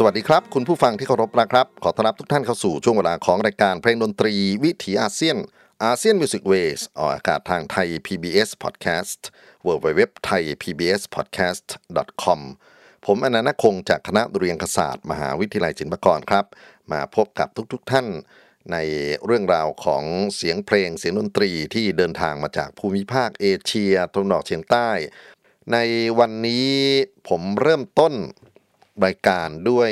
สวัสดีครับ คุณผู้ฟังที่เคารพนะครับ ขอต้อนรับทุกท่านเข้าสู่ช่วงเวลาของรายการเพลงดนตรีวิถีอาเซียน ASEAN Music Ways ออกอากาศทางไทย PBS Podcast w w w t h a i PBS Podcast com ผมอานันท์ นาคคงจากคณะดุริยางคศาสตร์ มหาวิทยาลัยศิลปากรครับ มาพบกับทุกๆท่านในเรื่องราวของเสียงเพลงเสียงดนตรีที่เดินทางมาจากภูมิภาคเอเชียตะวันออกเฉียงใต้ ในวันนี้ผมเริ่มต้น รายการด้วย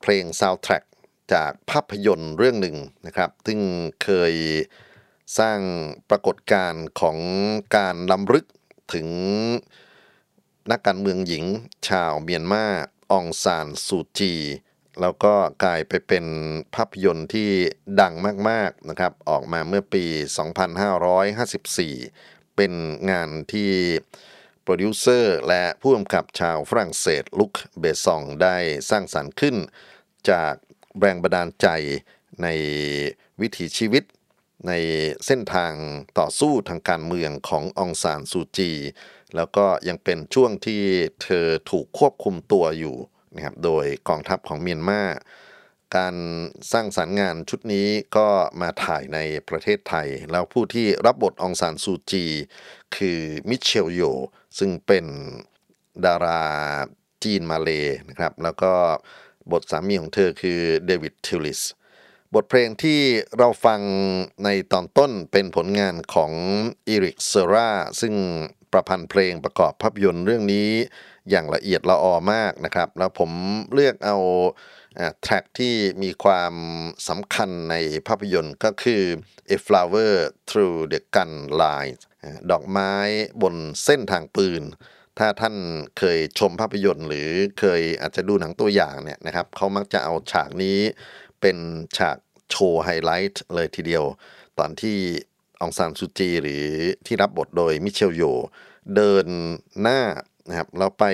เพลงซาวด์แทร็กจากภาพยนตร์เรื่องหนึ่งนะครับ ซึ่งเคยสร้างปรากฏการณ์ของการล้ำลึกถึงนักการเมืองหญิงชาวเมียนมาองซานซูจี แล้วก็กลายไปเป็นภาพยนตร์ที่ดังมากๆนะครับ ออกมาเมื่อปี 2554 เป็นงานที่ โปรดิวเซอร์และผู้กำกับชาวฝรั่งเศสลุคเบซองได้สร้างสรรค์ขึ้น จากแรงบันดาลใจในวิถีชีวิต ในเส้นทางต่อสู้ทางการเมืองขององซานซูจี แล้วก็ยังเป็นช่วงที่เธอถูกควบคุมตัวอยู่นะครับโดยกองทัพของเมียนมาการสร้างสรรค์งานชุดนี้ก็มาถ่ายในประเทศไทย แล้วผู้ที่รับบทอองซานซูจี คือ Michelle Yeoh ซึ่งเป็นดาราจีนมาเลนะครับ แล้วก็บทสามีของเธอคือ David Thewlis บทเพลงที่เราฟังในตอนต้นเป็นผลงานของ Éric Serra ซึ่งประพันธ์เพลงประกอบภาพยนตร์เรื่องนี้อย่างละเอียดละออมากนะครับ แล้วผมเลือกเอาแทร็กที่มีความสำคัญในภาพยนตร์ก็คือ A Flower Through the Gun lines ดอกไม้บนเส้นทางปืน ถ้าท่านเคยชมภาพยนตร์ หรือเคยอาจจะดูหนังตัวอย่างเนี่ยนะครับเขามักจะเอาฉากนี้เป็นฉากโชว์ไฮไลท์เลยทีเดียว ตอนที่องซานซูจีหรือที่รับบทโดยมิเชลโยเดินหน้านะครับแล้วไป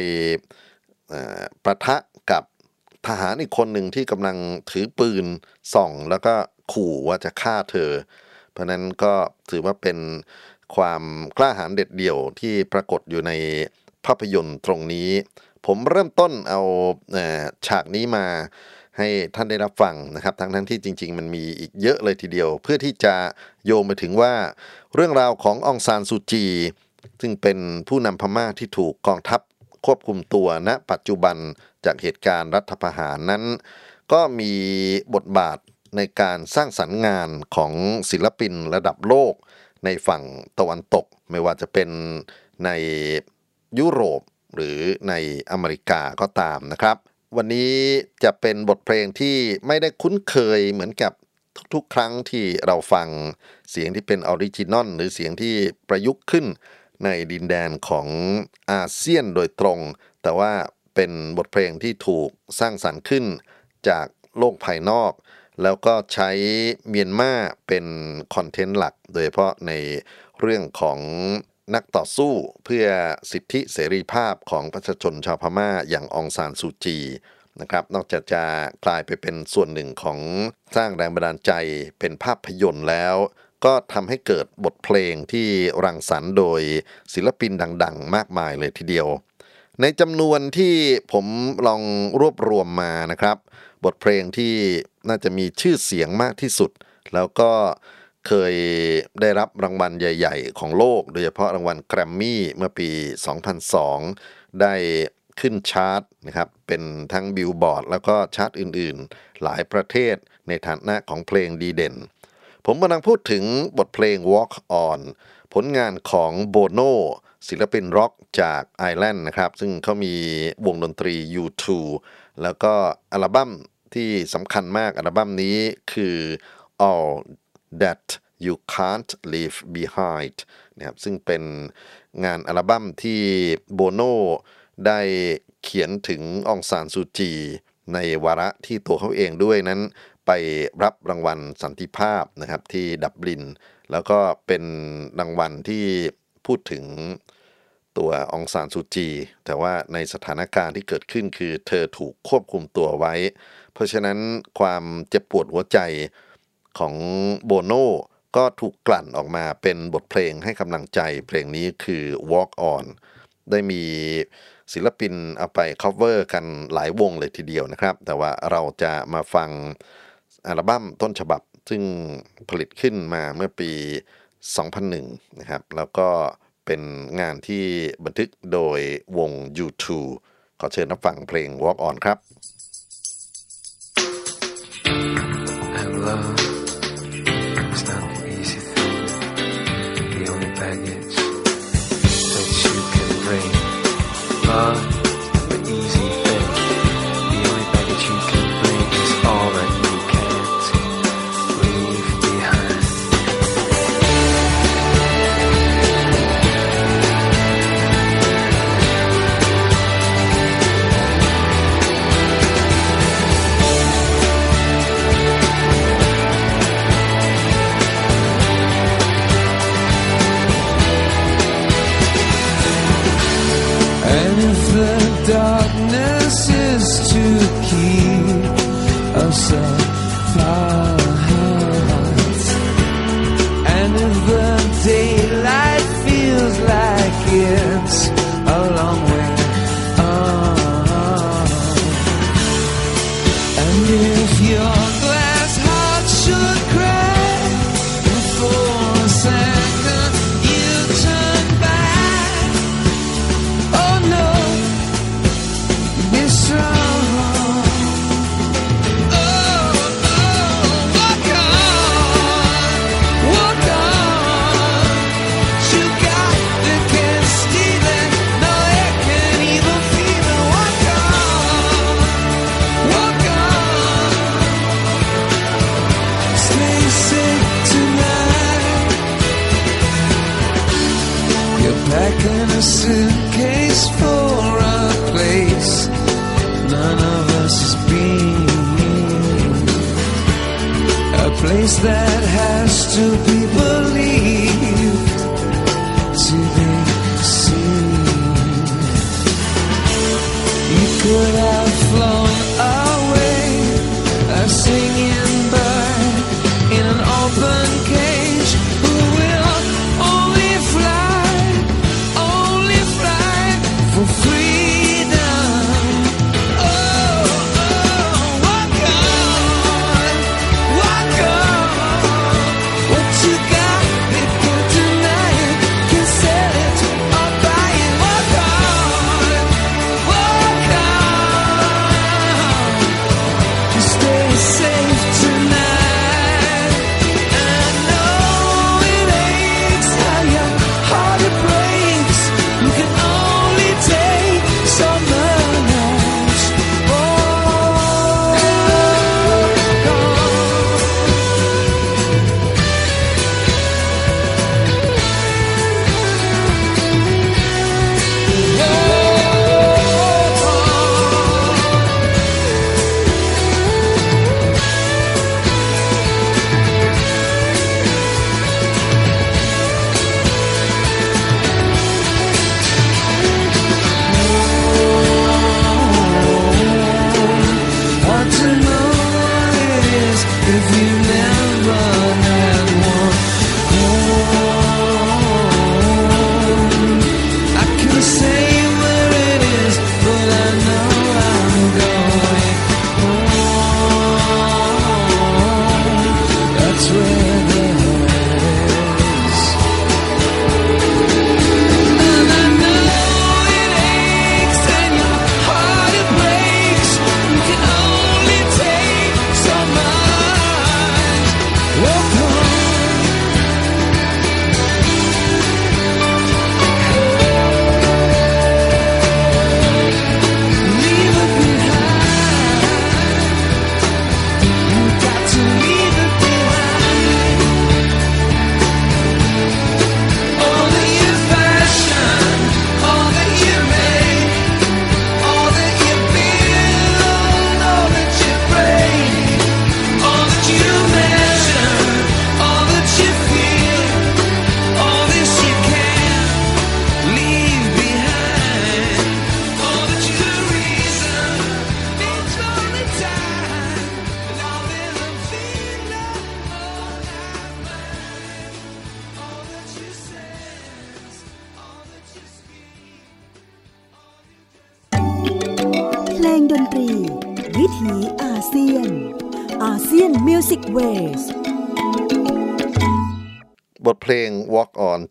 ประทะกับทหารอีกคนหนึ่งที่กำลังถือปืนส่อง แล้วก็ขู่ว่าจะฆ่าเธอ เพราะนั้นก็ถือว่าเป็น ความกล้าหาญเด็ดเดี่ยวที่ปรากฏอยู่ในภาพยนตร์ตรงนี้ ผมเริ่มต้นเอาฉากนี้มาให้ท่านได้รับฟังนะครับ ทั้งทั้งที่จริง ๆ มันมีอีกเยอะเลยทีเดียว เพื่อที่จะโยงไปถึงว่าเรื่องราวขององซานซูจี ซึ่งเป็นผู้นำพม่าที่ถูกกองทัพควบคุมตัวณปัจจุบันจากเหตุการณ์รัฐประหารนั้น ก็มีบทบาทในการสร้างสรรค์งานของศิลปินระดับโลก ในฝั่งตะวันตก ไม่ว่าจะเป็นในยุโรปหรือในอเมริกาก็ตามนะครับ วันนี้จะเป็นบทเพลงที่ไม่ได้คุ้นเคยเหมือนกับทุกๆ ครั้งที่เราฟังเสียงที่เป็น original หรือเสียงที่ประยุกต์ขึ้นในดินแดนของอาเซียนโดยตรง แต่ว่าเป็นบทเพลงที่ถูกสร้างสรรค์ขึ้นจากโลกภายนอก แล้วก็ใช้เมียนมาเป็น content หลัก โดยเฉพาะในเรื่องของนักต่อสู้เพื่อสิทธิเสรีภาพของประชาชนชาวพม่าอย่างอองซานซูจีนะครับนอกจากจะกลายไปเป็นส่วนหนึ่งของสร้างแรงบันดาลใจเป็นภาพยนตร์แล้ว ก็ทำให้เกิดบทเพลงที่รังสรรค์โดยศิลปินดัง ๆ มากมายเลยทีเดียว ในจำนวนที่ผมลองรวบรวมมานะครับ บทเพลงที่น่าจะมีชื่อเสียงมากที่สุด แล้วก็เคยได้รับรางวัลใหญ่ ๆ ของโลก โดยเฉพาะรางวัลแกรมมี่เมื่อปี 2002 ได้ขึ้นชาร์ตนะครับ เป็นทั้งบิลบอร์ดแล้วก็ชาร์ตอื่นๆ หลายประเทศในฐานะของเพลงดีเด่น ผมกำลังพูดถึงบทเพลง Walk On ผลงานของโบโนศิลปินร็อกจากไอร์แลนด์นะครับ ซึ่งเขามีวงดนตรี U2 แล้วก็อัลบั้ม ที่สำคัญมากอัลบั้มนี้คือ All That You Can't Leave Behind นะครับซึ่งเป็นงานอัลบั้มที่โบโนได้เขียนถึงองซานซูจี ในวาระที่ตัวเขาเองด้วยนั้น ไปรับรางวัลสันติภาพนะครับที่ดับลิน แล้วก็เป็นรางวัลที่พูดถึงตัวองซานซูจี แต่ว่าในสถานการณ์ที่เกิดขึ้นคือเธอถูกควบคุมตัวไว้ เพราะฉะนั้นความเจ็บปวดหัวใจของโบโนก็ถูกกลั่นออกมาเป็นบทเพลงให้กำลังใจ เพลงนี้คือ Walk On ได้มีศิลปินเอาไป cover กันหลายวงเลยทีเดียวนะครับ แต่ว่าเราจะมาฟังอัลบั้มต้นฉบับ ซึ่งผลิตขึ้นมาเมื่อปี 2001 นะครับ แล้วก็เป็นงานที่บันทึกโดยวง U2 ขอเชิญรับฟังเพลง Walk On ครับ love is not the easy thing, the only baggage that you can bring. The darkness is to keep us apart,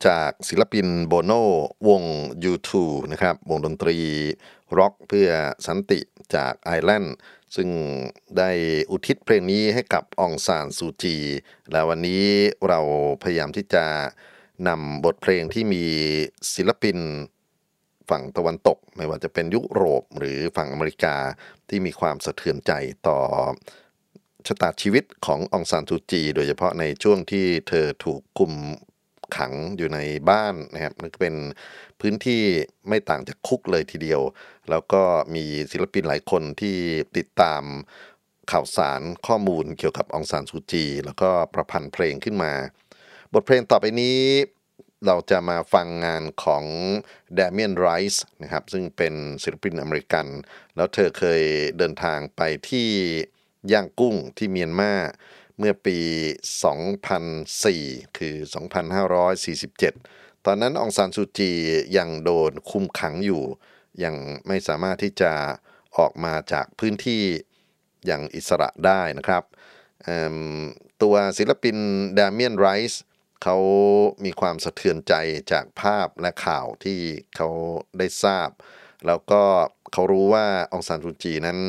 จากศิลปิน Bono วง U2 นะครับ วงดนตรีร็อกเพื่อสันติจากไอร์แลนด์ ซึ่งได้อุทิศเพลงนี้ให้กับอองซานซูจี และวันนี้เราพยายามที่จะนำบทเพลงที่มีศิลปินฝั่งตะวันตก ไม่ว่าจะเป็นยุโรปหรือฝั่งอเมริกาที่มีความสะเทือนใจต่อชะตาชีวิตของอองซานซูจี โดยเฉพาะในช่วงที่เธอถูกคุม ขังอยู่ในบ้านนะครับนั่นก็เป็นพื้นที่ไม่ต่างจากคุกเลยทีเดียว แล้วก็มีศิลปินหลายคนที่ติดตามข่าวสารข้อมูลเกี่ยวกับองซานซูจี แล้วก็ประพันธ์เพลงขึ้นมา บทเพลงต่อไปนี้เราจะมาฟังงานของเดเมียนไรส์นะครับซึ่งเป็นศิลปินอเมริกัน แล้วเธอเคยเดินทางไปที่ย่างกุ้งที่เมียนมา เมื่อปี 2004 คือ 2547 ตอนนั้นองซานซูจียังโดนคุมขังอยู่ ยังไม่สามารถที่จะออกมาจากพื้นที่อย่างอิสระได้นะครับตัวศิลปินดา m เมียนไรส์เขามีความสะเทือนใจจากภาพและข่าวที่เขาได้ทราบ แล้วก็เขารู้ว่าองซานซูจีนั้น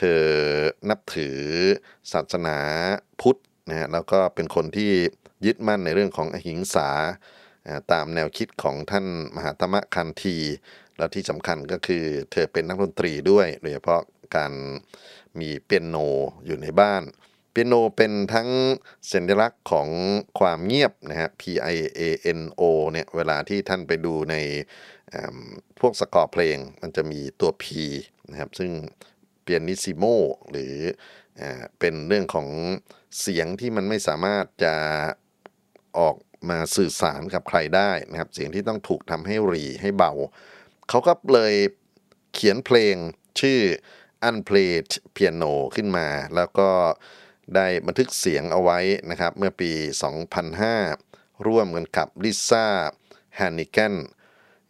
เธอนับถือศาสนาพุทธนะฮะแล้วก็เป็นคนที่ยึดมั่นในเรื่องของอหิงสาตามแนวคิดของท่านมหาตมคันธี แล้วที่สำคัญก็คือเธอเป็นนักดนตรีด้วย โดยเฉพาะการมีเปียโนอยู่ในบ้าน เปียโนเป็นทั้งสัญลักษณ์ของความเงียบนะฮะ P I A N O เนี่ยเวลาที่ท่านไปดูในพวกสกอร์เพลงมันจะมีตัว P นะครับซึ่ง เปียนิซิโมหรืออเป็นเรื่องของเสียงที่มันไม่สามารถจะออกมาสื่อสารกับใครได้นะครับ เสียงที่ต้องถูกทำให้รีให้เบา เขาก็เลยเขียนเพลงชื่อ Unplayed Piano ขึ้นมา แล้วก็ได้บันทึกเสียงเอาไว้นะครับ เมื่อปี 2005 ร่วมกันกับลิซ่าแฮนนิ g กน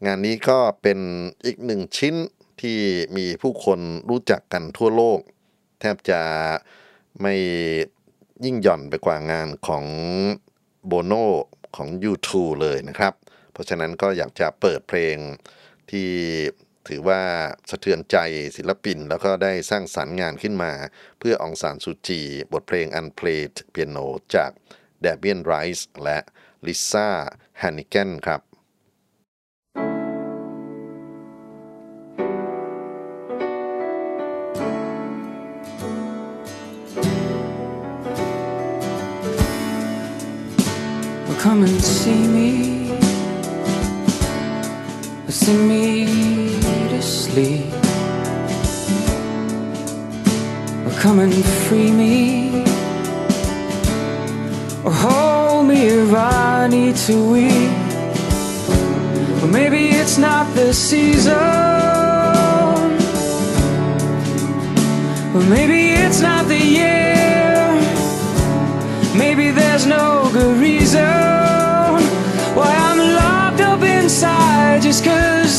งานนี้ก็เป็นอีกหนึ่งชิ้น ที่มีผู้คนรู้จักกันทั่วโลก แทบจะไม่ยิ่งหย่อนไปกว่างานของโบโนของ U2 เลยนะครับ เพราะฉะนั้นก็อยากจะเปิดเพลงที่ถือว่าสะเทือนใจศิลปิน แล้วก็ได้สร้างสรรค์งานขึ้นมา เพื่อองซานซูจี บทเพลง Unplayed Piano จาก d a b i a n Rice และ Lisa Hannigan ครับ come and see me. Sing me to sleep. Or come and free me. Or hold me if I need to weep. Or maybe it's not the season. Or maybe it's not the year. There's no good reason why I'm locked up inside just cause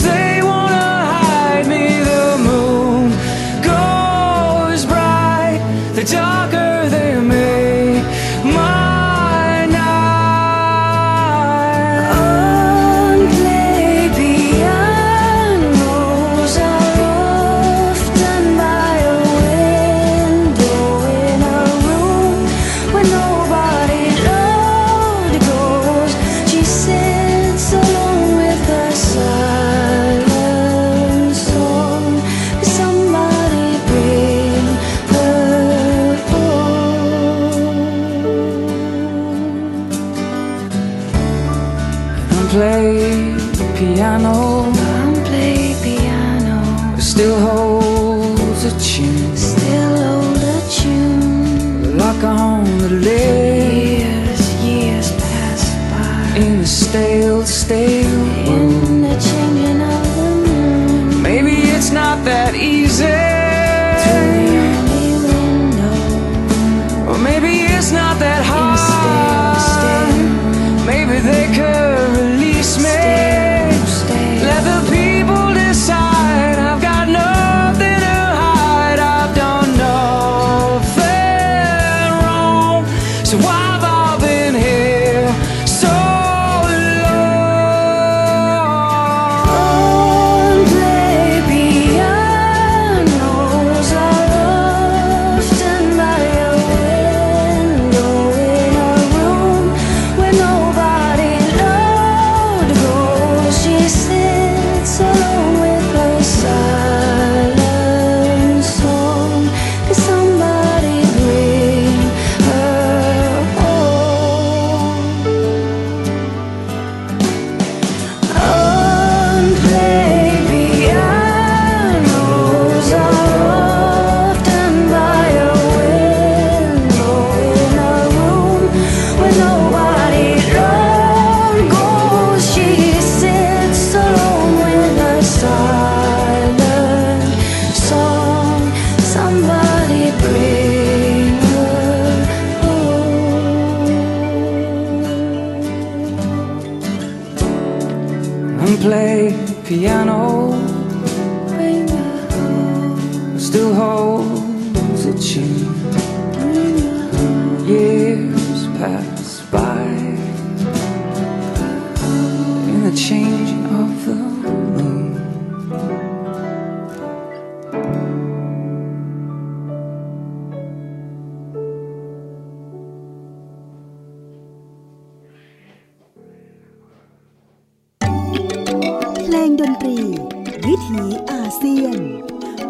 วิถีอาเซียน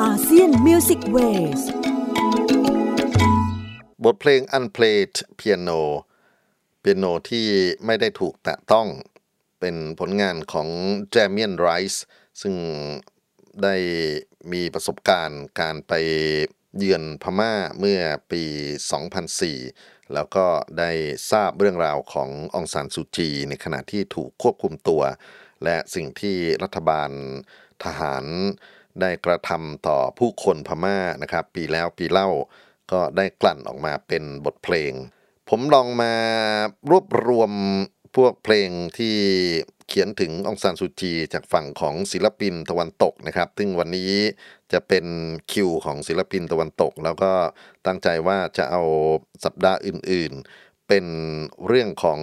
ASEAN Music Waysบทเพลง Unplayed Piano เปียโนที่ไม่ได้ถูกแตะต้องเป็นผลงานของ j a m i a n Rice ซึ่งได้มีประสบการณ์การไปเยือนพม่าเมื่อปี 2004 แล้วก็ได้ทราบเรื่องราวของอองซานซูจี ในขณะที่ถูกควบคุมตัว และสิ่งที่รัฐบาล ทหารได้กระทำต่อผู้คนพม่านะครับ ปีแล้วปีเล่าก็ได้กลั่นออกมาเป็นบทเพลง ผมลองมารวบรวมพวกเพลงที่เขียนถึงองซานซูจีจากฝั่งของศิลปินตะวันตกนะครับ ซึ่งวันนี้จะเป็นคิวของศิลปินตะวันตก แล้วก็ตั้งใจว่าจะเอาสัปดาห์อื่นๆ เป็นเรื่องของ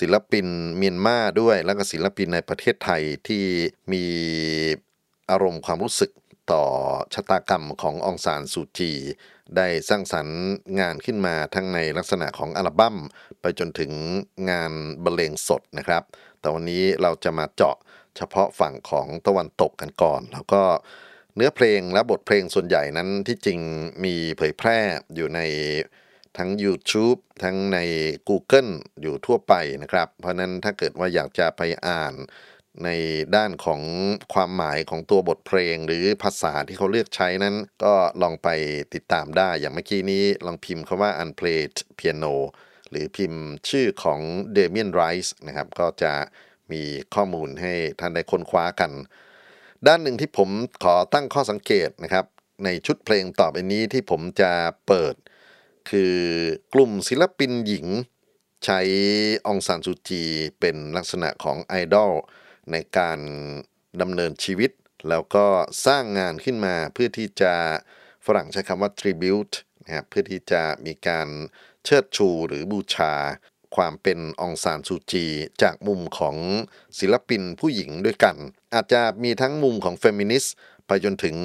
ศิลปินเมียนมาด้วย แล้วก็ศิลปินในประเทศไทยที่มีอารมณ์ความรู้สึกต่อชะตากรรมขององซานซูจี ได้สร้างสรรค์งานขึ้นมาทั้งในลักษณะของอัลบั้ม ไปจนถึงงานบรรเลงสดนะครับ แต่วันนี้เราจะมาเจาะเฉพาะฝั่งของตะวันตกกันก่อน แล้วก็เนื้อเพลงและบทเพลงส่วนใหญ่นั้นที่จริงมีเผยแพร่อยู่ใน ทั้ง YouTube ทั้งใน Google อยู่ทั่วไปนะครับ เพราะนั้นถ้าเกิดว่าอยากจะไปอ่านในด้านของความหมายของตัวบทเพลง หรือภาษาที่เขาเลือกใช้นั้น ก็ลองไปติดตามได้อย่างเมื่อกี้นี้ลองพิมพ์คาว่า unplayed piano หรือพิมพ์ชื่อของ Damien Rice นะครับ ก็จะมีข้อมูลให้ท่านได้ค้นคว้ากัน ด้านหนึ่งที่ผมขอตั้งข้อสังเกตนะครับ ในชุดเพลงต่อไปนี้ที่ผมจะเปิด คือกลุ่มศิลปินหญิง ใช้องซานซูจีเป็นลักษณะของไอดอลในการดำเนินชีวิต แล้วก็สร้างงานขึ้นมาเพื่อที่จะฝรั่งใช้คำว่า tribute นะครับเพื่อที่จะมีการเชิดชูหรือบูชา ความเป็นองซานซูจี จากมุมของศิลปินผู้หญิงด้วยกัน อาจจะมีทั้งมุมของเฟมินิสต์ไปจนถึง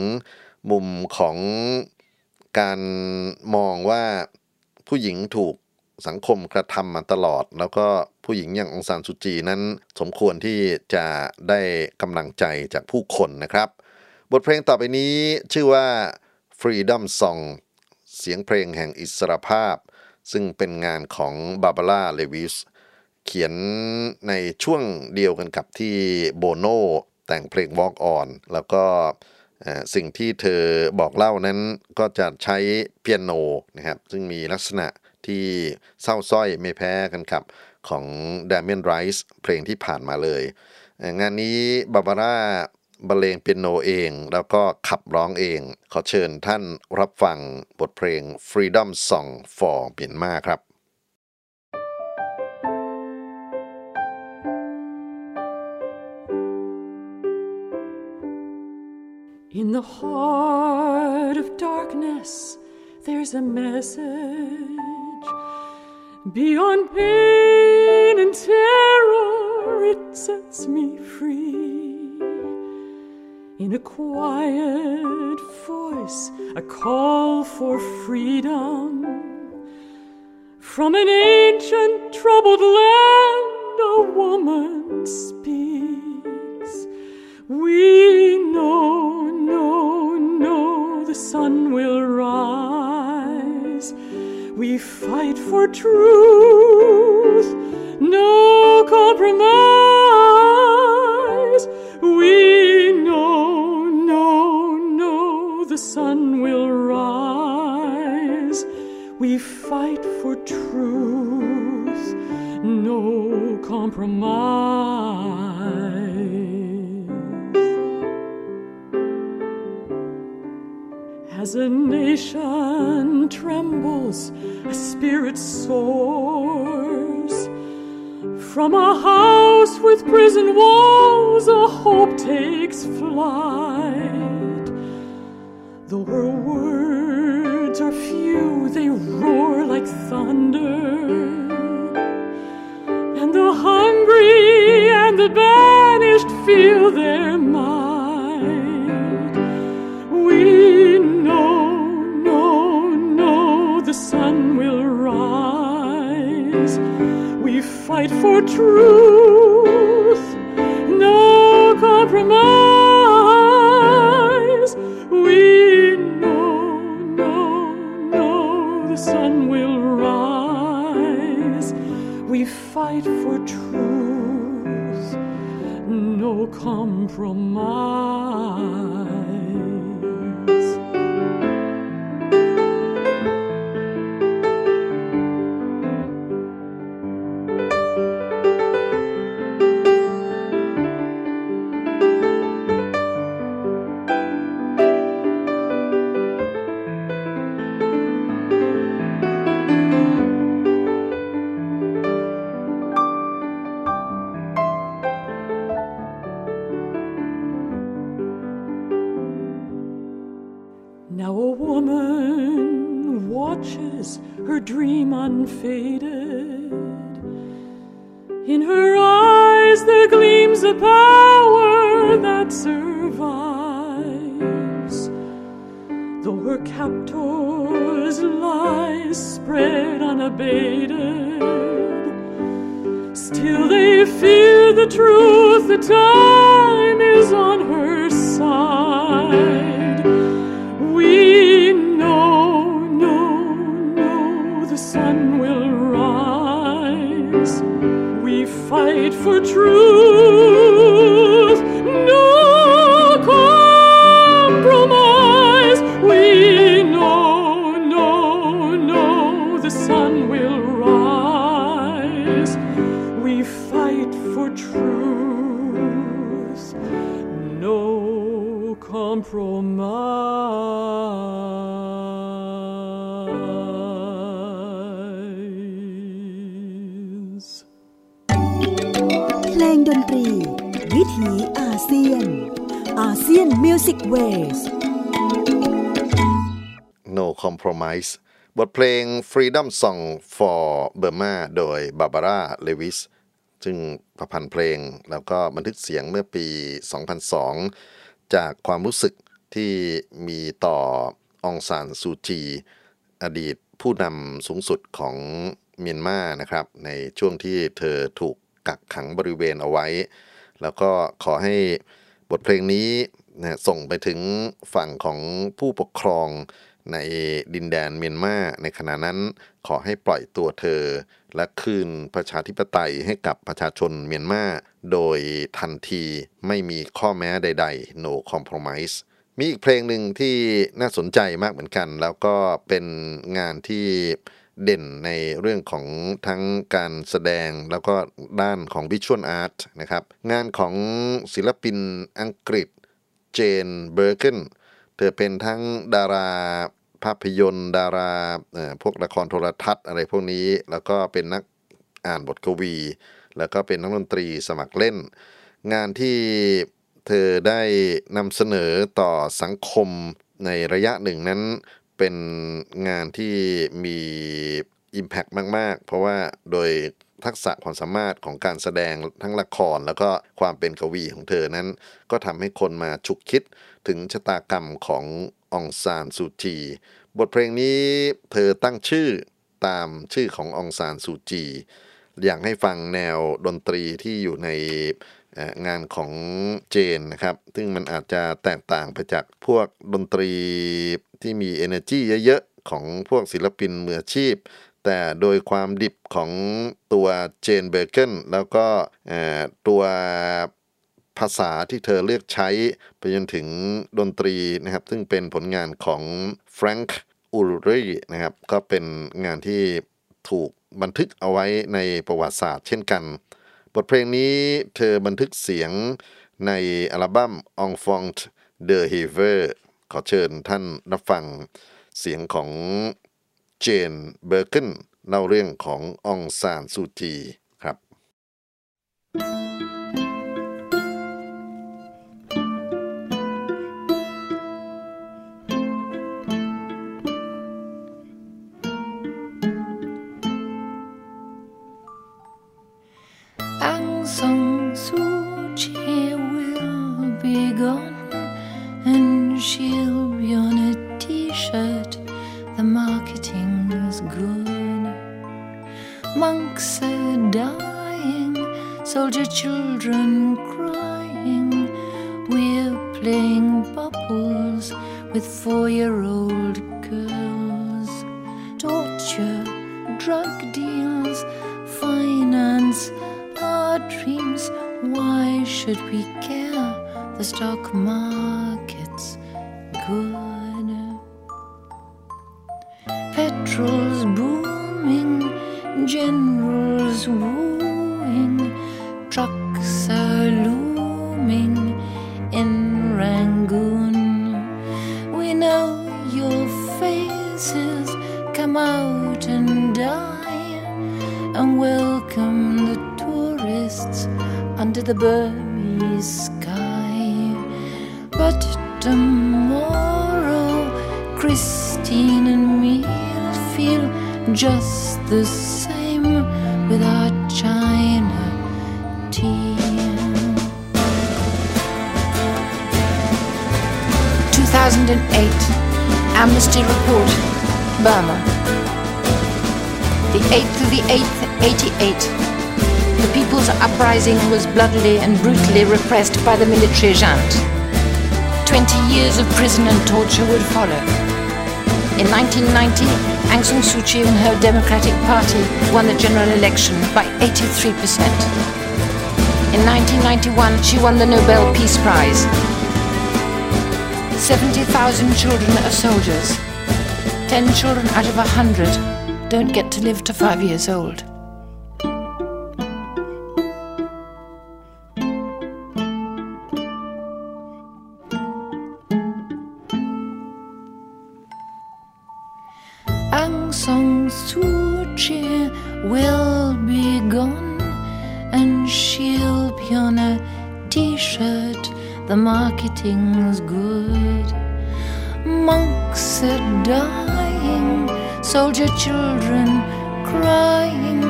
มุมของ การมองว่าผู้หญิงถูกสังคมกระทำมาตลอด แล้วก็ผู้หญิงอย่างองซานซูจีนั้นสมควรที่จะได้กำลังใจจากผู้คนนะครับ บทเพลงต่อไปนี้ชื่อว่า Freedom Song เสียงเพลงแห่งอิสรภาพ ซึ่งเป็นงานของบาบาร่าเลวิสเขียนในช่วงเดียวกันกับที่โบโนแต่งเพลง Walk On แล้วก็เสิ่งที่เธอบอกเล่านั้นก็จะใช้เปียโนนะครับ ซึ่งมีลักษณะที่เศร้าส้อยไม่แพ้กันกับ ของ d a m i a n Rice เพลงที่ผ่านมาเลย งานนี้บาบาร่าบรรเลงเปียโนเอง แล้วก็ขับร้องเอง ขอเชิญท่านรับฟังบทเพลง Freedom Song for เมียนมาครับ In the heart of darkness, there's a message Beyond pain and terror, it sets me free. In a quiet voice, a call for freedom. From an ancient troubled land, a woman speaks. We know, sun will rise. We fight for truth, no compromise. We know, know, know the sun will rise. We fight for truth, no compromise. As a nation trembles, a spirit soars. From a house with prison walls, a hope takes flight. Though her words are few, they roar like thunder. And the hungry and the banished feel their might. Fight for truth, no compromise. We know, know, know the sun will rise. We fight for truth, no compromise. เพลง Freedom Song for Burma โดย Barbara Lewis ซึ่งประพันธ์เพลงแล้วก็บันทึกเสียงเมื่อปี 2002 จากความรู้สึกที่มีต่อองซานซูจี อดีตผู้นำสูงสุดของเมียนมานะครับ ในช่วงที่เธอถูกกักขังบริเวณเอาไว้ แล้วก็ขอให้บทเพลงนี้ส่งไปถึงฝั่งของผู้ปกครอง ในดินแดนเมียนมาในขณะนั้นขอให้ปล่อยตัวเธอ และคืนประชาธิปไตยให้กับประชาชนเมียนมาโดยทันทีไม่มีข้อแม้ใด ๆ no compromise มีอีกเพลงหนึ่งที่น่าสนใจมากเหมือนกัน แล้วก็เป็นงานที่เด่นในเรื่องของทั้งการแสดงแล้วก็ด้านของวิชวลอาร์ตนะครับ งานของศิลปินอังกฤษเจนเบอร์เกน ธอเป็นทั้งดาราภาพยนตร์ ดาราพวกละครโทรทัศน์อะไรพวกนี้ แล้วก็เป็นนักอ่านบทกวี แล้วก็เป็นนักดนตรีสมัครเล่น งานที่เธอได้นำเสนอต่อสังคมในระยะหนึ่งนั้น เป็นงานที่มี Impact มาก ๆ เพราะว่าโดยทักษะความสามารถของการแสดงทั้งละคร แล้วก็ความเป็นกวีของเธอนั้น ก็ทำให้คนมาฉุกคิด ถึงชะตากรรมขององซานซูจี บทเพลงนี้เธอตั้งชื่อตามชื่อขององซานซูจี อยากให้ฟังแนวดนตรีที่อยู่ในงานของเจนนะครับ ซึ่งมันอาจจะแตกต่างไปจากพวกดนตรีที่มี energy เยอะๆ ของพวกศิลปินมืออาชีพ แต่โดยความดิบของตัวเจนเบเกนแล้วก็ตัว ภาษาที่เธอเลือกใช้ไปจนถึงดนตรีนะครับ ซึ่งเป็นผลงานของแฟรงค์อูรีนะครับ ก็เป็นงานที่ถูกบันทึกเอาไว้ในประวัติศาสตร์เช่นกัน บทเพลงนี้เธอบันทึกเสียงในอัลบั้ม Enfant de Hiver ขอเชิญท่านรับฟังเสียงของเจนเบอร์เกนเล่าเรื่องขององซานซูจี soldier children crying. We're playing bubbles with four-year-old girls. Torture, drug deals, finance our dreams. Why should we care? The stock market's sky. But tomorrow, Christine and me'll feel just the same with our China tea. 2008 Amnesty Report Burma the 8th of the 8th 88 the people's uprising was bloodily and brutally repressed by the military junta 20 years of prison and torture would follow in 1990 Aung San Suu Kyi and her Democratic Party won the general election by 83%. In 1991, she won the Nobel Peace Prize. 70,000 children are soldiers. 10 children out of 100 don't get to live to 5 years old. Children crying.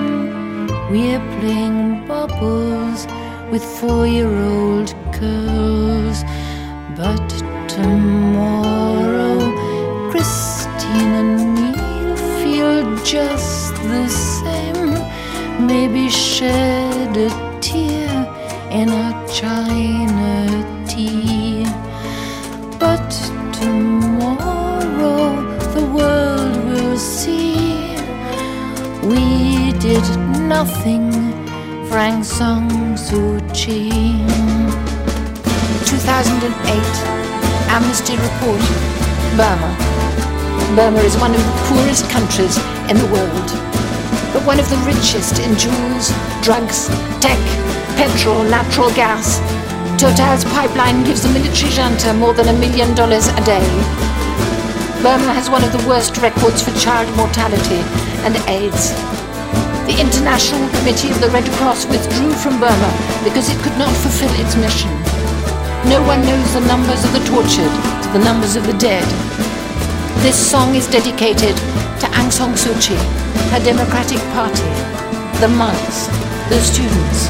We're playing bubbles with four-year-old girls, but tomorrow, Christine and me'll feel just the same. Maybe shed a tear in our china tea. But tomorrow nothing Frank Song Suu Kyi. 2008 Amnesty Report Burma. Burma is one of the poorest countries in the world, but one of the richest in jewels, drugs, tech, petrol, natural gas. Total's pipeline gives the military junta more than a million dollars a day. Burma has one of the worst records for child mortality and AIDS. The International Committee of the Red Cross withdrew from Burma because it could not fulfill its mission. No one knows the numbers of the tortured, the numbers of the dead. This song is dedicated to Aung San Suu Kyi, her Democratic Party, the monks, the students,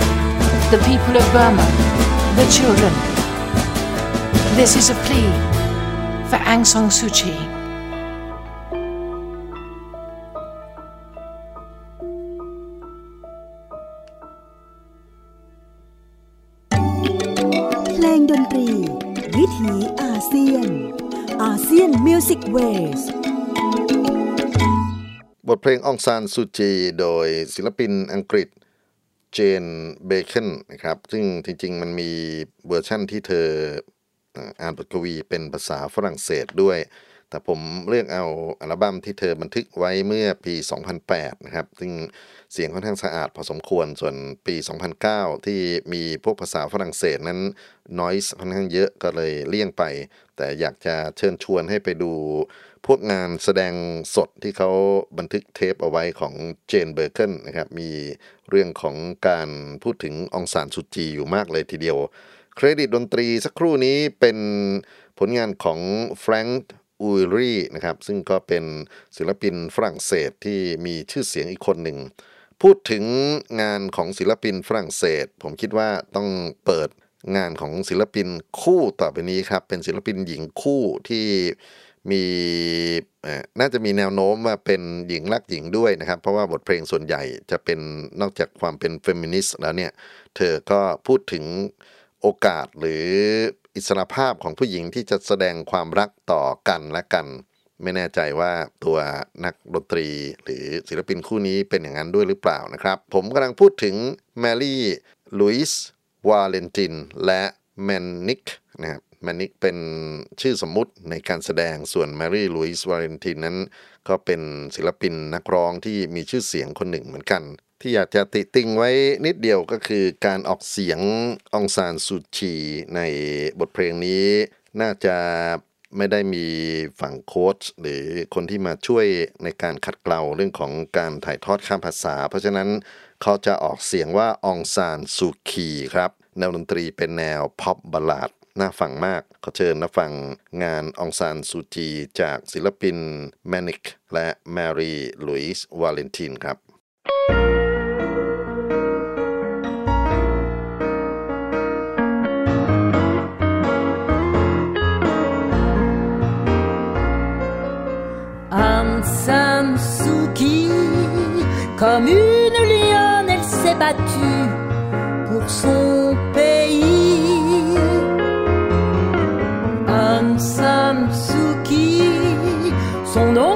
the people of Burma, the children. This is a plea for Aung San Suu Kyi. ' เพลงอองซานซูจีโดยศิลปินอังกฤษ Jane Birkin นะครับ ซึ่งจริง ๆ มันมีเวอร์ชั่นที่เธออ่านบทกวีเป็นภาษาฝรั่งเศสด้วย แต่ผมเลือกเอาอัลบั้มที่เธอบันทึกไว้เมื่อปี 2008 นะครับ ซึ่ง เสียงค่อนข้างสะอาดพอสมควรส่วนปี 2009 ที่มีพวกภาษาฝรั่งเศสนั้น noise ค่อนข้างเยอะก็เลยเลี่ยงไป แต่อยากจะเชิญชวนให้ไปดูพวกงานแสดงสดที่เขาบันทึกเทปเอาไว้ของเจนเบอร์กินนะครับ มีเรื่องของการพูดถึงองซานสุจีอยู่มากเลยทีเดียว เครดิตดนตรีสักครู่นี้เป็นผลงานของแฟรงค์อูรีนะครับ ซึ่งก็เป็นศิลปินฝรั่งเศสที่มีชื่อเสียงอีกคนหนึ่ง พูดถึงงานของศิลปินฝรั่งเศส ผมคิดว่าต้องเปิดงานของศิลปินคู่ต่อไปนี้ครับ เป็นศิลปินหญิงคู่ที่มีน่าจะมีแนวโน้มว่าเป็นหญิงรักหญิงด้วยนะครับ เพราะว่าบทเพลงส่วนใหญ่จะเป็นนอกจากความเป็นเฟมินิสต์แล้วเนี่ย เธอก็พูดถึงโอกาสหรืออิสรภาพของผู้หญิงที่จะแสดงความรักต่อกันและกัน ไม่แน่ใจว่าตัวนักดนตรีหรือศิลปินคู่นี้เป็นอย่างนั้นด้วยหรือเปล่านะครับ ผมกำลังพูดถึงแมรี่ลุยส์วาเลนติน และแมนนิกนะครับแมนนิกเป็นชื่อสมมุติในการแสดงส่วนแมรี่ลุยส์วาเลนตินนั้น ก็เป็นศิลปินนักร้องที่มีชื่อเสียงคนหนึ่งเหมือนกัน ที่อยากจะติติงไว้นิดเดียวก็คือการออกเสียงองซานซูชีในบทเพลงนี้น่าจะ ไม่ได้มีฝั่งโค้ชหรือคนที่มาช่วยในการขัดเกลาเรื่องของการถ่ายทอดข้ามภาษา เพราะฉะนั้นเขาจะออกเสียงว่าองซานซูคีครับแนวดนตรีเป็นแนวพ็อปบัลลาดน่าฟังมาก ขอเชิญนะฟังงานองซานซูจีจากศิลปินแมนิกและแมรี่ลุยส์วาเลนตินครับ Aung San comme une lionne, elle s'est battue pour son pays. Aung San son nom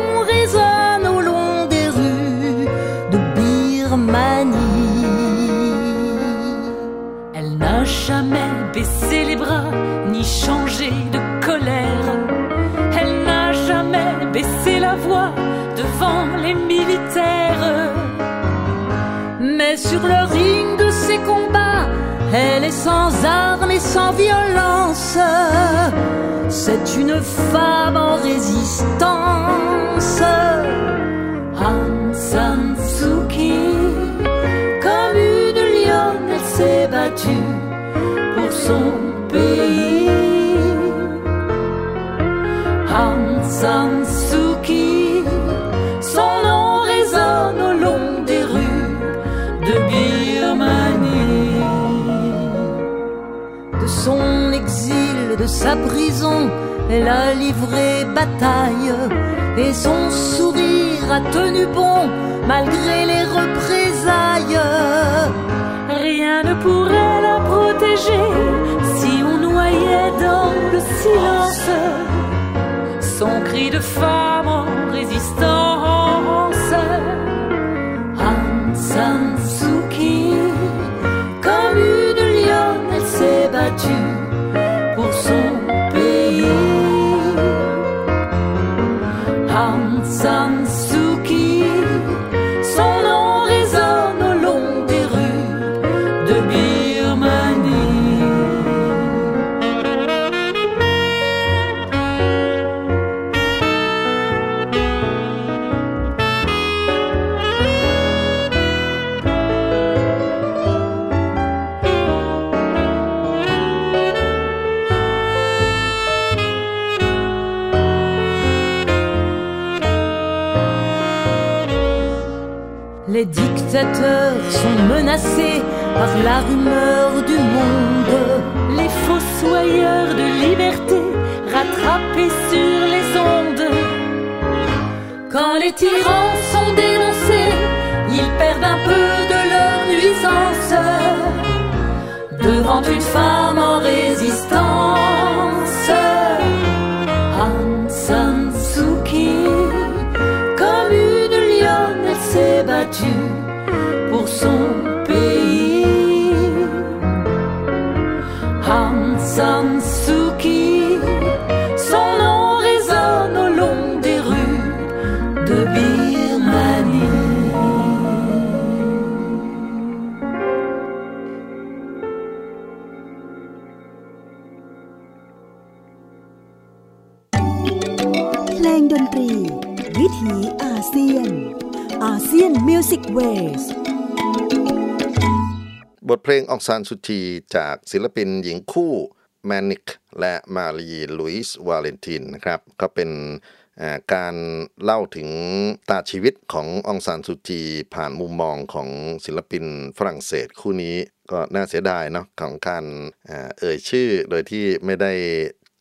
le ring de ses combats, elle est sans armes et sans violence. C'est une femme en résistance. Kyi, comme une lionne, elle s'est battue pour son pays. Suu sa prison, elle a livré bataille et son sourire a tenu bon malgré les représailles. Rien ne pourrait la protéger si on noyait dans le silence son cri de femme ซานสุจีจากศิลปินหญิงคู่แมนิกและมารีลุยส์วาเลนตินนะครับก็เป็นการเล่าถึงตาชีวิตขององซานสุจีผ่านมุมมองของศิลปินฝรั่งเศสคู่นี้ก็น่าเสียดายเนาะของการเอ่ยชื่อโดยที่ไม่ได้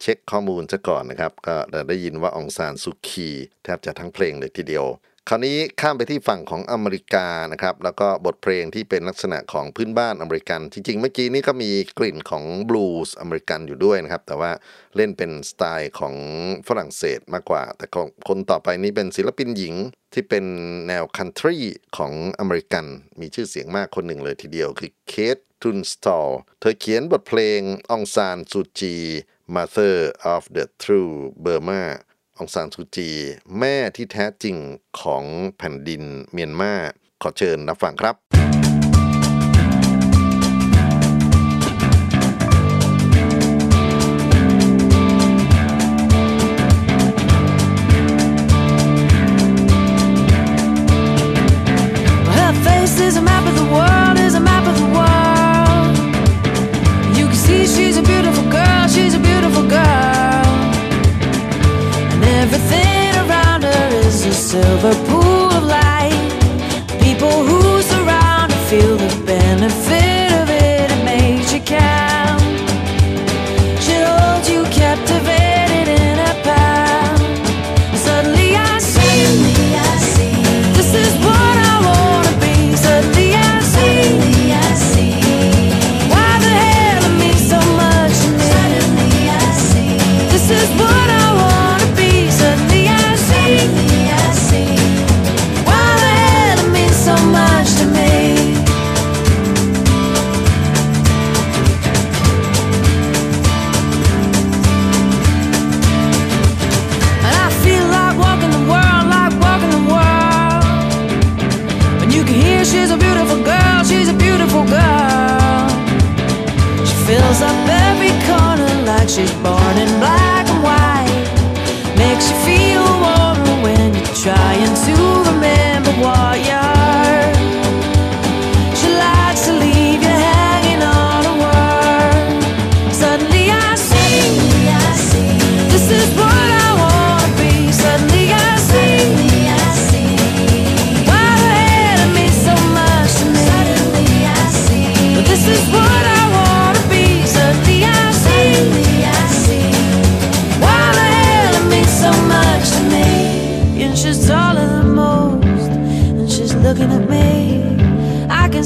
เช็คข้อมูลซะก่อนนะครับ ก็ได้ยินว่าอองซานสุคีแทบจะทั้งเพลงเลยทีเดียว คราวนี้ข้ามไปที่ฝั่งของอเมริกานะครับแล้วก็บทเพลงที่เป็นลักษณะของพื้นบ้านอเมริกัน จริงๆ เมื่อกี้นี้ก็มีกลิ่นของบลูส์อเมริกันอยู่ด้วยนะครับ แต่ว่าเล่นเป็นสไตล์ของฝรั่งเศสมากกว่า แต่คนต่อไปนี้เป็นศิลปินหญิงที่เป็นแนวคันทรีของอเมริกัน มีชื่อเสียงมากคนหนึ่งเลยทีเดียวคือเคททุนสตอลเธอเขียนบทเพลงองซานซูจี Mother of the True Burma องซานซูจี แม่ที่แท้จริงของแผ่นดินเมียนมาขอเชิญรับฟังครับ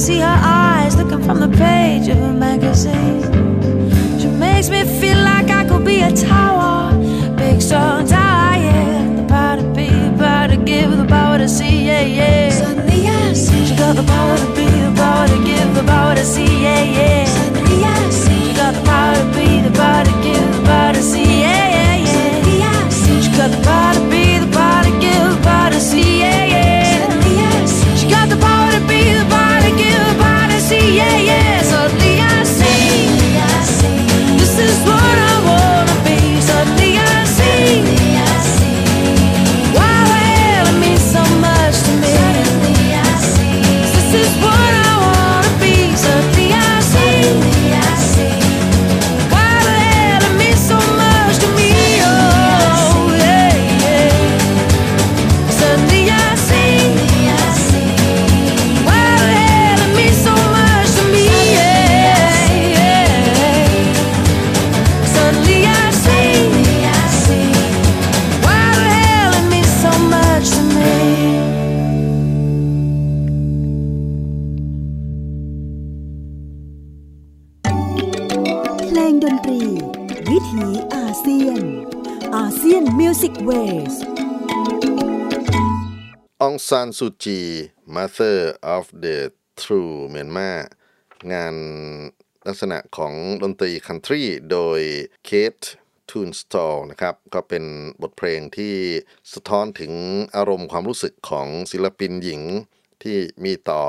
see her eyes looking from the page of a magazine. She makes me feel like I could be a tower, big strong tower, yeah. The power to be, the power to give, the power to see, yeah, yeah. Suddenly I see she got the power to be, the power to give, the power to see, yeah, yeah. ซานซูจี Mother of the True Myanmar งานลักษณะของดนตรีคันทรีโดยเคททูนสตอลนะครับ ก็เป็นบทเพลงที่สะท้อนถึงอารมณ์ความรู้สึกของศิลปินหญิงที่มีต่อ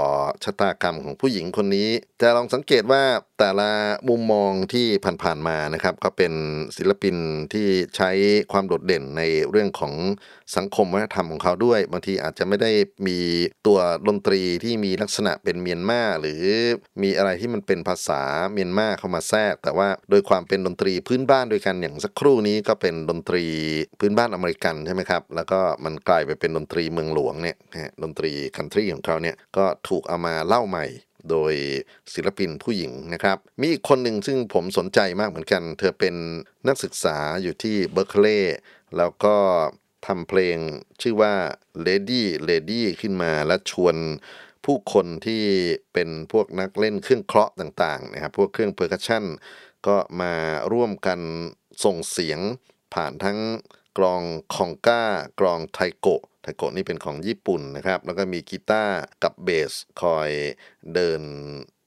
ชะตากรรมของผู้หญิงคนนี้ แต่ลองสังเกตว่า แต่ละมุมมองที่ผ่านๆมานะครับ ก็เป็นศิลปินที่ใช้ความโดดเด่นในเรื่องของสังคมวัฒนธรรมของเขาด้วย บางทีอาจจะไม่ได้มีตัวดนตรีที่มีลักษณะเป็นเมียนมาหรือมีอะไรที่มันเป็นภาษาเมียนมาเข้ามาแทรก แต่ว่าโดยความเป็นดนตรีพื้นบ้านด้วยกันอย่างสักครู่นี้ก็เป็นดนตรีพื้นบ้านอเมริกันใช่ไหมครับ แล้วก็มันกลายไปเป็นดนตรีเมืองหลวงเนี่ยฮะดนตรีคันทรีของเขาเนี่ยก็ถูกเอามาเล่าใหม่ โดยศิลปินผู้หญิงนะครับ มีอีกคนหนึ่งซึ่งผมสนใจมากเหมือนกัน เธอเป็นนักศึกษาอยู่ที่เบอร์เคลย์แล้วก็ทำเพลงชื่อว่า Lady Lady ขึ้นมาและชวนผู้คนที่เป็นพวกนักเล่นเครื่องเคราะห์ต่างๆนะครับ พวกเครื่อง percussion ก็มาร่วมกันส่งเสียงผ่านทั้งกลองคองก้ากลองไทโกะ ไทโกะนี่เป็นของญี่ปุ่นนะครับ แล้วก็มีกีตาร์กับเบสคอยเดิน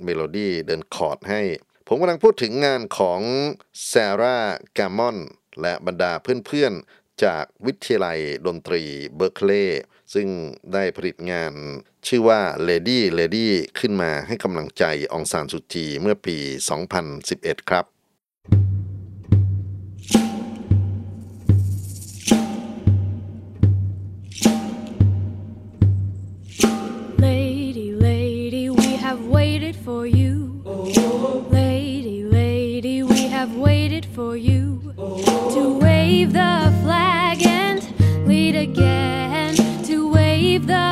เมโลดี้เดินคอร์ดให้ ผมกำลังพูดถึงงานของแซร่ากามอนและบรรดาเพื่อนๆ จากวิทยาลัยดนตรีเบอร์เคลย์ซึ่งได้ผลิตงานชื่อว่า Lady Lady ขึ้นมาให้กำลังใจองซานสุจีเมื่อปี 2011 ครับ for you. Oh. Lady, lady, we have waited for you to wave the flag and lead again. To wave the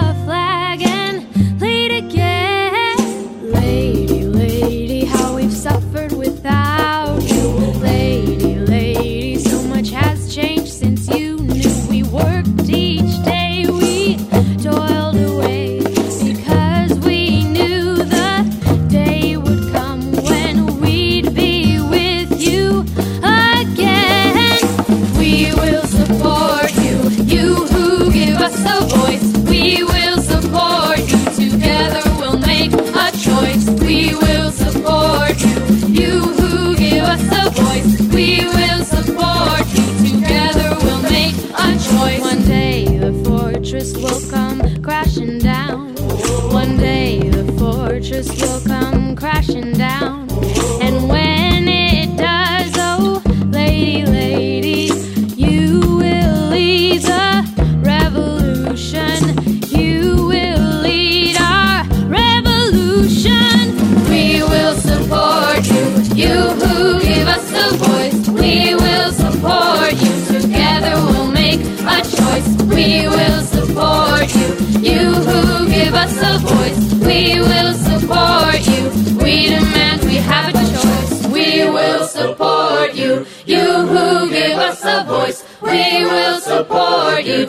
fortress will come crashing down. And when it does, oh, lady, lady, you will lead the revolution. You will lead our revolution. We will support you, you who give us a voice. We will support you. Together we'll make a choice. We will support you, you who give us a voice. We will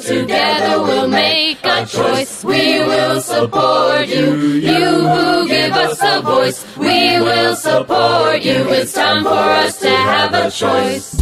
Together we'll make a choice. We will support you, you who give us a voice. We will support you. It's time for us to have a choice.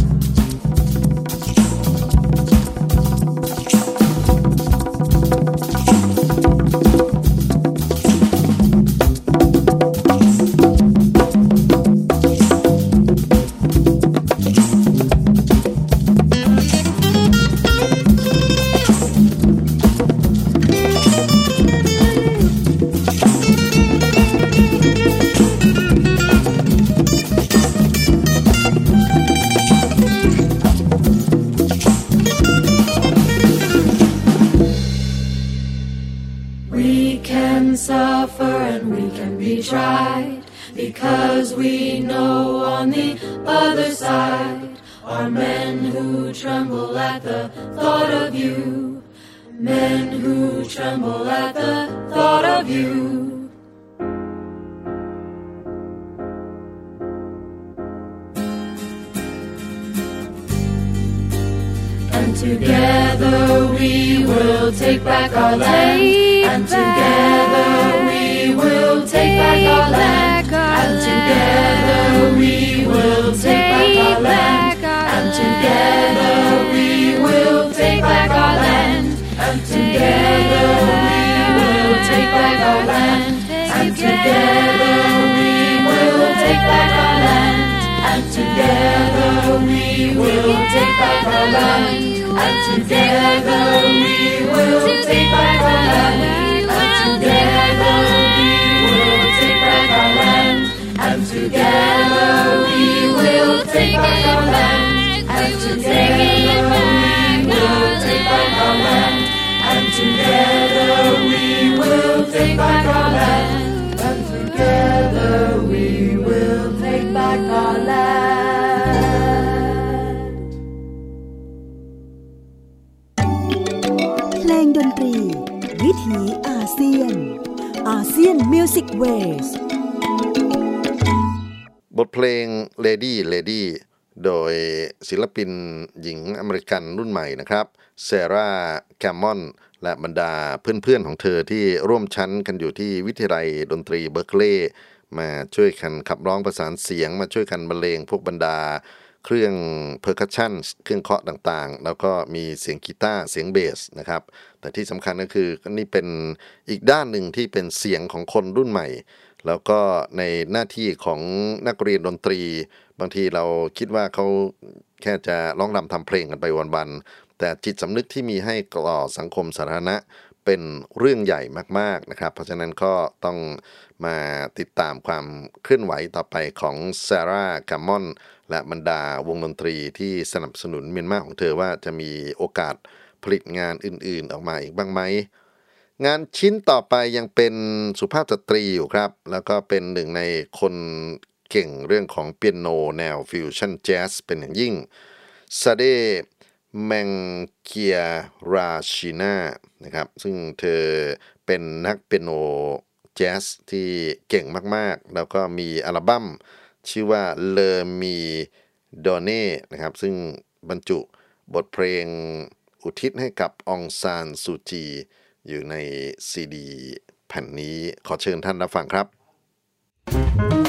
take and together we will take back our land. And together we will take back our land. And together we will take back our land. And together we will take back our land. And together we will take back our land. And together we will take back our land. And together we will take back our land. And together we will take back our land. And together we will take back our land. And together we will take back our land. And together we will take back our land. And together we will take back our land. รี วิถีอาเซียน ASEAN Music Waysบทเพลง Lady Lady โดยศิลปินหญิงอเมริกันรุ่นใหม่นะครับเซราแคมมอนและบรรดาเพื่อนๆของเธอที่ร่วมชั้นกันอยู่ที่วิทยาลัยดนตรีเบอร์เคลย์มาช่วยกันขับร้องประสานเสียง มาช่วยกันบรรเลงพวกบรรดา เครื่อง percussionเครื่องเคาะต่างๆ แล้วก็มีเสียงกีตาร์เสียงเบสนะครับ แต่ที่สำคัญก็คือนี่เป็นอีกด้านหนึ่งที่เป็นเสียงของคนรุ่นใหม่ แล้วก็ในหน้าที่ของนักเรียนดนตรี บางทีเราคิดว่าเขาแค่จะร้องรำทำเพลงกันไปวันๆแต่จิตสำนึกที่มีให้ต่อสังคมสาธารณะเป็นเรื่องใหญ่มากๆนะครับ เพราะฉะนั้นก็ต้องมาติดตามความเคลื่อนไหวต่อไปของซาร่า กามอน และบรรดาวงดนตรีที่สนับสนุนเมียนมาของเธอว่าจะมีโอกาสผลิตงานอื่นๆออกมาอีกบ้างไหม งานชิ้นต่อไปยังเป็นสุภาพสตรีอยู่ครับ แล้วก็เป็นหนึ่งในคนเก่งเรื่องของเปียโนแนวฟิวชั่นแจ๊สเป็นอย่างยิ่งซาเดแมงเกียราชินานะครับ ซึ่งเธอเป็นนักเปียโนแจ๊สที่เก่งมากๆ แล้วก็มีอัลบั้ม ชื่อว่าเลอมีดอเน่นะครับ ซึ่งบรรจุบทเพลงอุทิศให้กับองซานซูจี อยู่ในซีดีแผ่นนี้ขอเชิญท่านรับฟังครับ Thank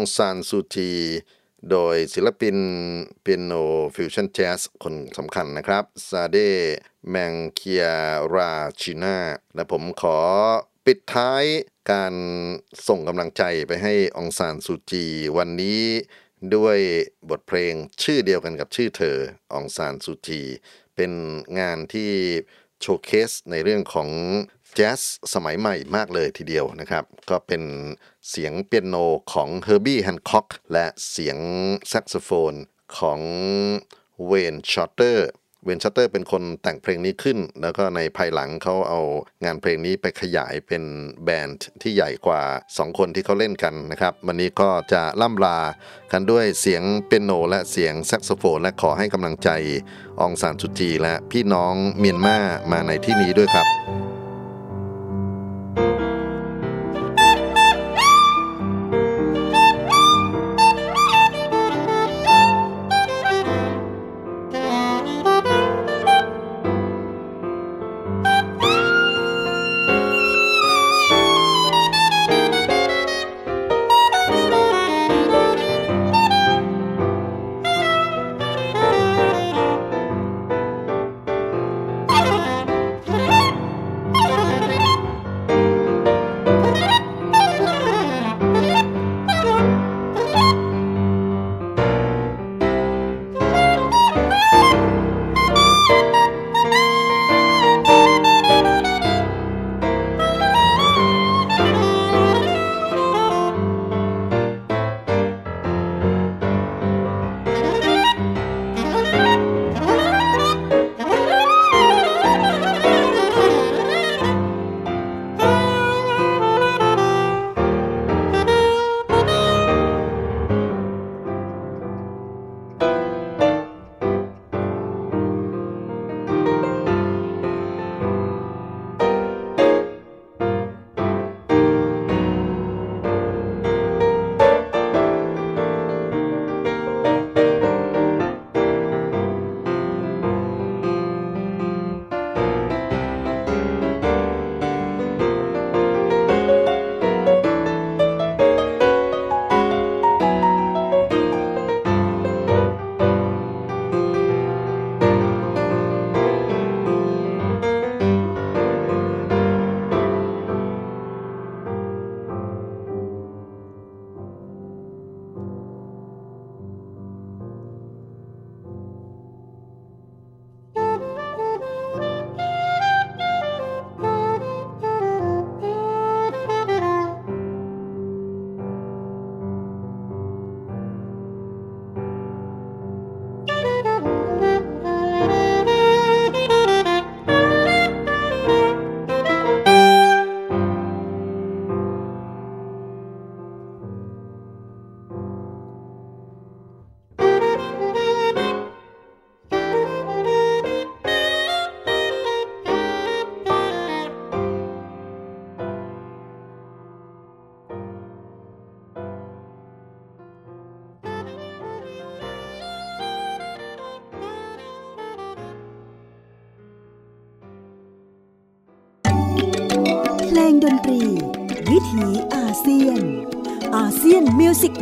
องซานซูจี โดยศิลปินเปียโนฟิวชั่นแจ๊สคนสำคัญนะครับ ซาเดแมงเคียราชินาและผมขอปิดท้ายการส่งกำลังใจไปให้องซานซูจี วันนี้ด้วยบทเพลงชื่อเดียวกันกับชื่อเธอองซานซูจี เป็นงานที่ showcase ในเรื่องของ แจ๊สสมัยใหม่มากเลยทีเดียวนะครับ ก็เป็นเสียงเปียโนของเฮอร์บี้แฮนค็อกและเสียงแซกโซโฟนของเวนชอตเตอร์เวนชอตเตอร์เป็นคนแต่งเพลงนี้ขึ้น แล้วก็ในภายหลังเขาเอางานเพลงนี้ไปขยายเป็น band ที่ใหญ่กว่า 2 คนที่เขาเล่นกันนะครับ วันนี้ก็จะล่ำลากันด้วยเสียงเปียโน และเสียงแซกโซโฟน และขอให้กำลังใจ องซานสุจีและพี่น้องเมียนมามาในที่นี้ด้วยครับ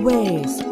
วิ